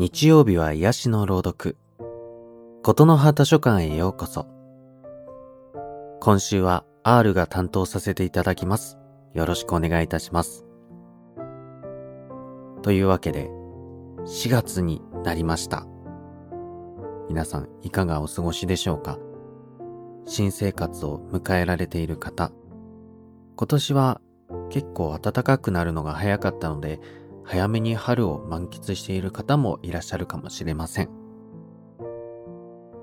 日曜日は癒しの朗読。ことの葉図書館へようこそ。今週は R が担当させていただきます。よろしくお願いいたします。というわけで、4月になりました。皆さんいかがお過ごしでしょうか？新生活を迎えられている方、今年は結構暖かくなるのが早かったので、早めに春を満喫している方もいらっしゃるかもしれません。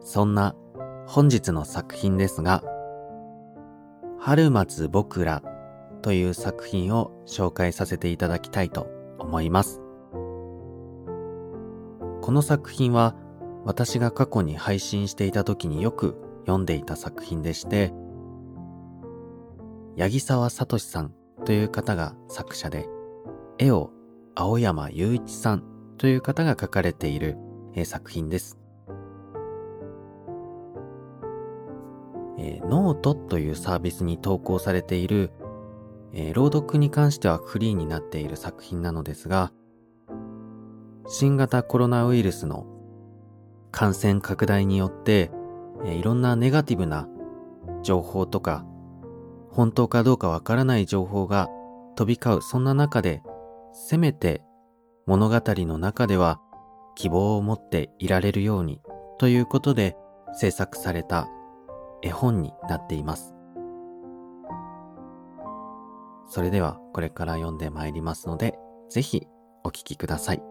そんな本日の作品ですが、春松僕らという作品を紹介させていただきたいと思います。この作品は私が過去に配信していた時によく読んでいた作品でして、八木沢聡さんという方が作者で、絵を青山雄一さんという方が書かれている、え、作品です。えー、ノートというサービスに投稿されている、えー、朗読に関してはフリーになっている作品なのですが、新型コロナウイルスの感染拡大によって、えー、いろんなネガティブな情報とか、本当かどうかわからない情報が飛び交う、そんな中でせめて物語の中では希望を持っていられるようにということで制作された絵本になっています。それではこれから読んでまいりますので、ぜひお聴きください。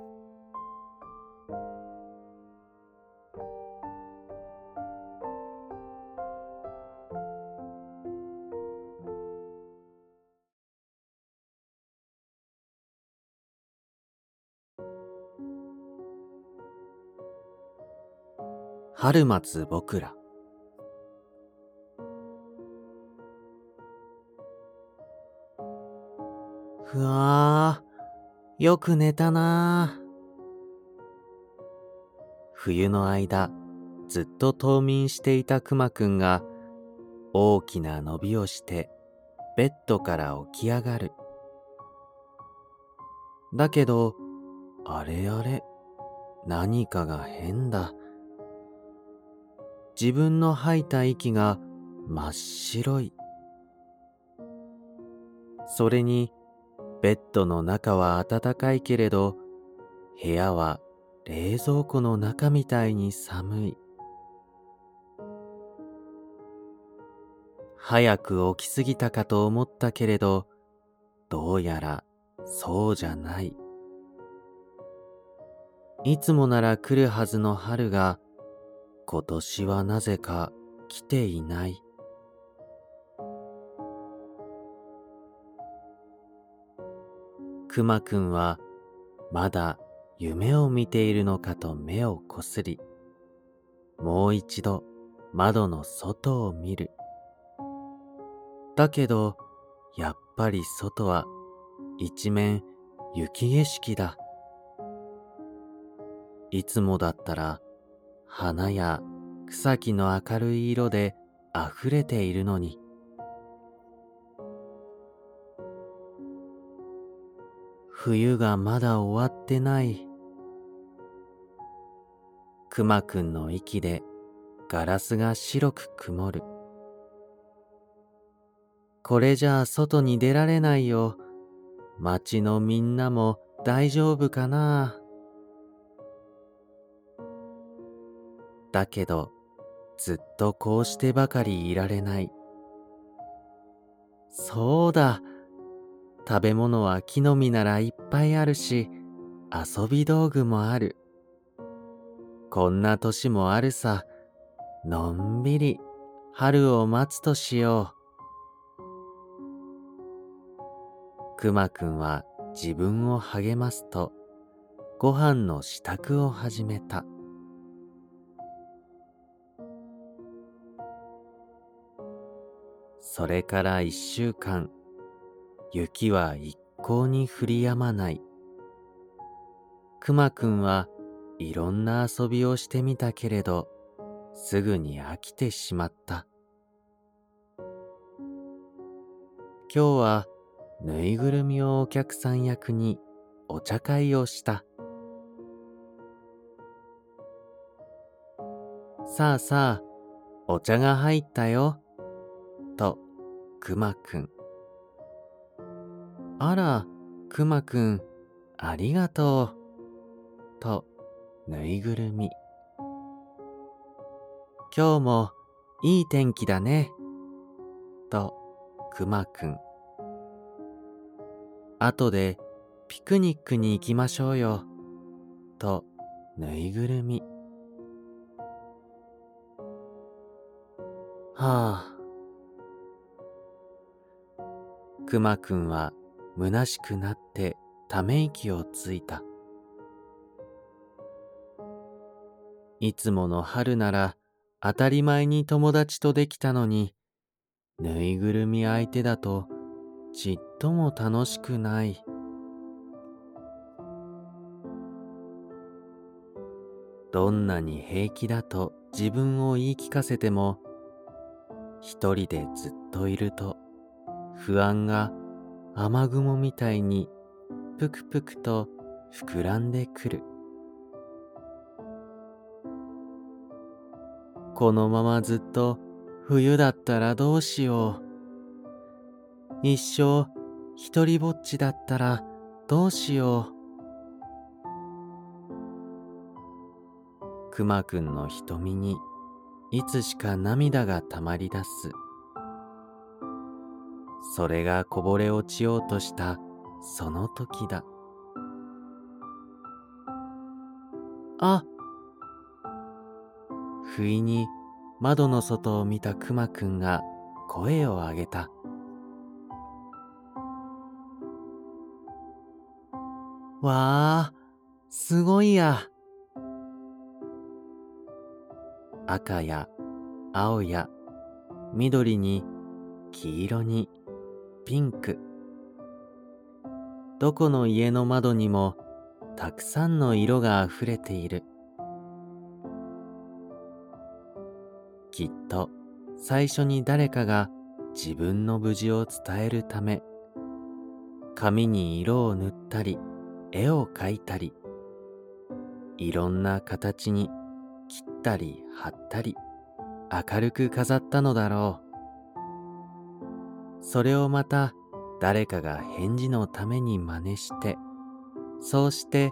春松僕らふわー、よく寝たな冬の間、ずっと冬眠していたくまくんが、大きな伸びをして、ベッドから起き上がる。だけど、あれあれ、何かが変だ。自分の吐いた息が真っ白い。それに、ベッドの中は暖かいけれど、部屋は冷蔵庫の中みたいに寒い。早く起きすぎたかと思ったけれど、どうやらそうじゃない。いつもなら来るはずの春が今年はなぜか来ていない。くまくんはまだ夢を見ているのかと目をこすり、もう一度窓の外を見る。だけど、やっぱり外は一面雪景色だ。いつもだったら花や草木の明るい色で溢れているのに。冬がまだ終わってない。くまくんの息でガラスが白く曇る。これじゃあ外に出られないよ。街のみんなも大丈夫かなだけど、ずっとこうしてばかりいられない。そうだ。食べ物は木の実ならいっぱいあるし、遊び道具もある。こんな年もあるさ。のんびり春を待つとしよう。くまくんは自分を励ますと、ご飯の支度を始めた。それから一週間、雪は一向に降り止まない。くまくんはいろんな遊びをしてみたけれど、すぐに飽きてしまった。今日はぬいぐるみをお客さん役にお茶会をした。さあさあ、お茶が入ったよ。と、くまくん。あら、くまくん、ありがとう。と、ぬいぐるみ。今日もいい天気だね。と、くまくん。後でピクニックに行きましょうよ。と、ぬいぐるみ。はあ。くまくんは虚しくなってため息をついた。いつもの春なら当たり前に友達とできたのに、ぬいぐるみ相手だとちっとも楽しくない。どんなに平気だと自分を言い聞かせても、一人でずっといると不安が雨雲みたいにぷくぷくと膨らんでくる。このままずっと冬だったらどうしよう。一生一りぼっちだったらどうしよう。くまくんの瞳にいつしか涙がたまり出す。それがこぼれ落ちようとしたその時だ。あ不意に窓の外を見たくまくんが声を上げた。わあ、すごいや。赤や青や緑に黄色にピンク。どこの家の窓にもたくさんの色があふれている。きっと最初に誰かが自分の無事を伝えるため、紙に色を塗ったり、絵を描いたり、いろんな形に切ったり貼ったり、明るく飾ったのだろう。それをまた誰かが返事のために真似して、そうして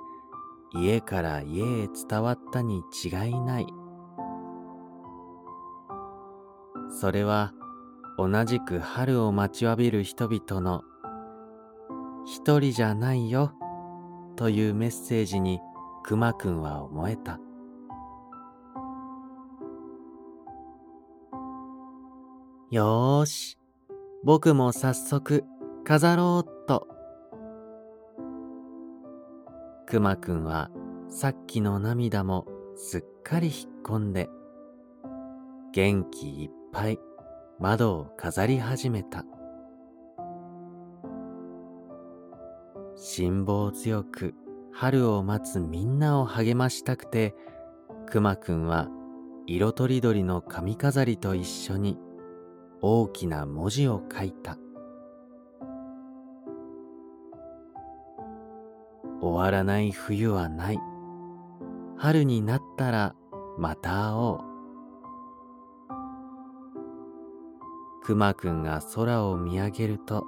家から家へ伝わったに違いない。それは同じく春を待ちわびる人々の一人じゃないよというメッセージにくまくんは思えた。よーし、僕も早速飾ろうっと。くまくんはさっきの涙もすっかり引っ込んで、元気いっぱい窓を飾り始めた。辛抱強く春を待つみんなを励ましたくて、くまくんは色とりどりの髪飾りと一緒に大きな文字を書いた。終わらない冬はない。春になったらまた会おう。くまくんが空を見上げると、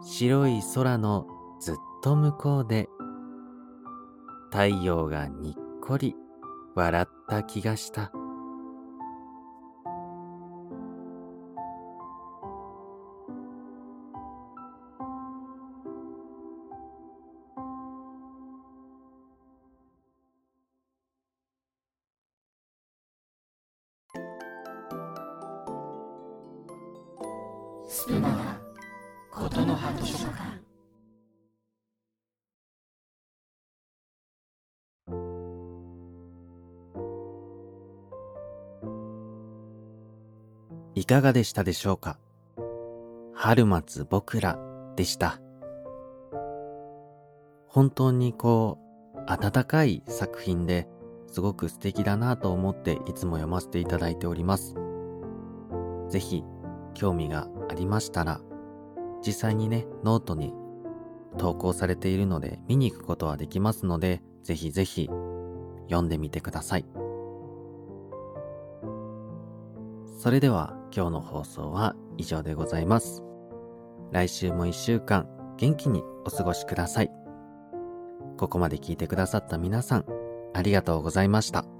白い空のずっと向こうで、太陽がにっこり笑った気がした。スプマガことの葉図書館いかがでしたでしょうか？春松僕らでした。本当にこう、温かい作品ですごく素敵だなと思っていつも読ませていただいております。ぜひ興味がありましたら、実際にね、ノートに投稿されているので見に行くことはできますので、ぜひぜひ読んでみてください。それでは今日の放送は以上でございます。来週も一週間元気にお過ごしください。ここまで聞いてくださった皆さん、ありがとうございました。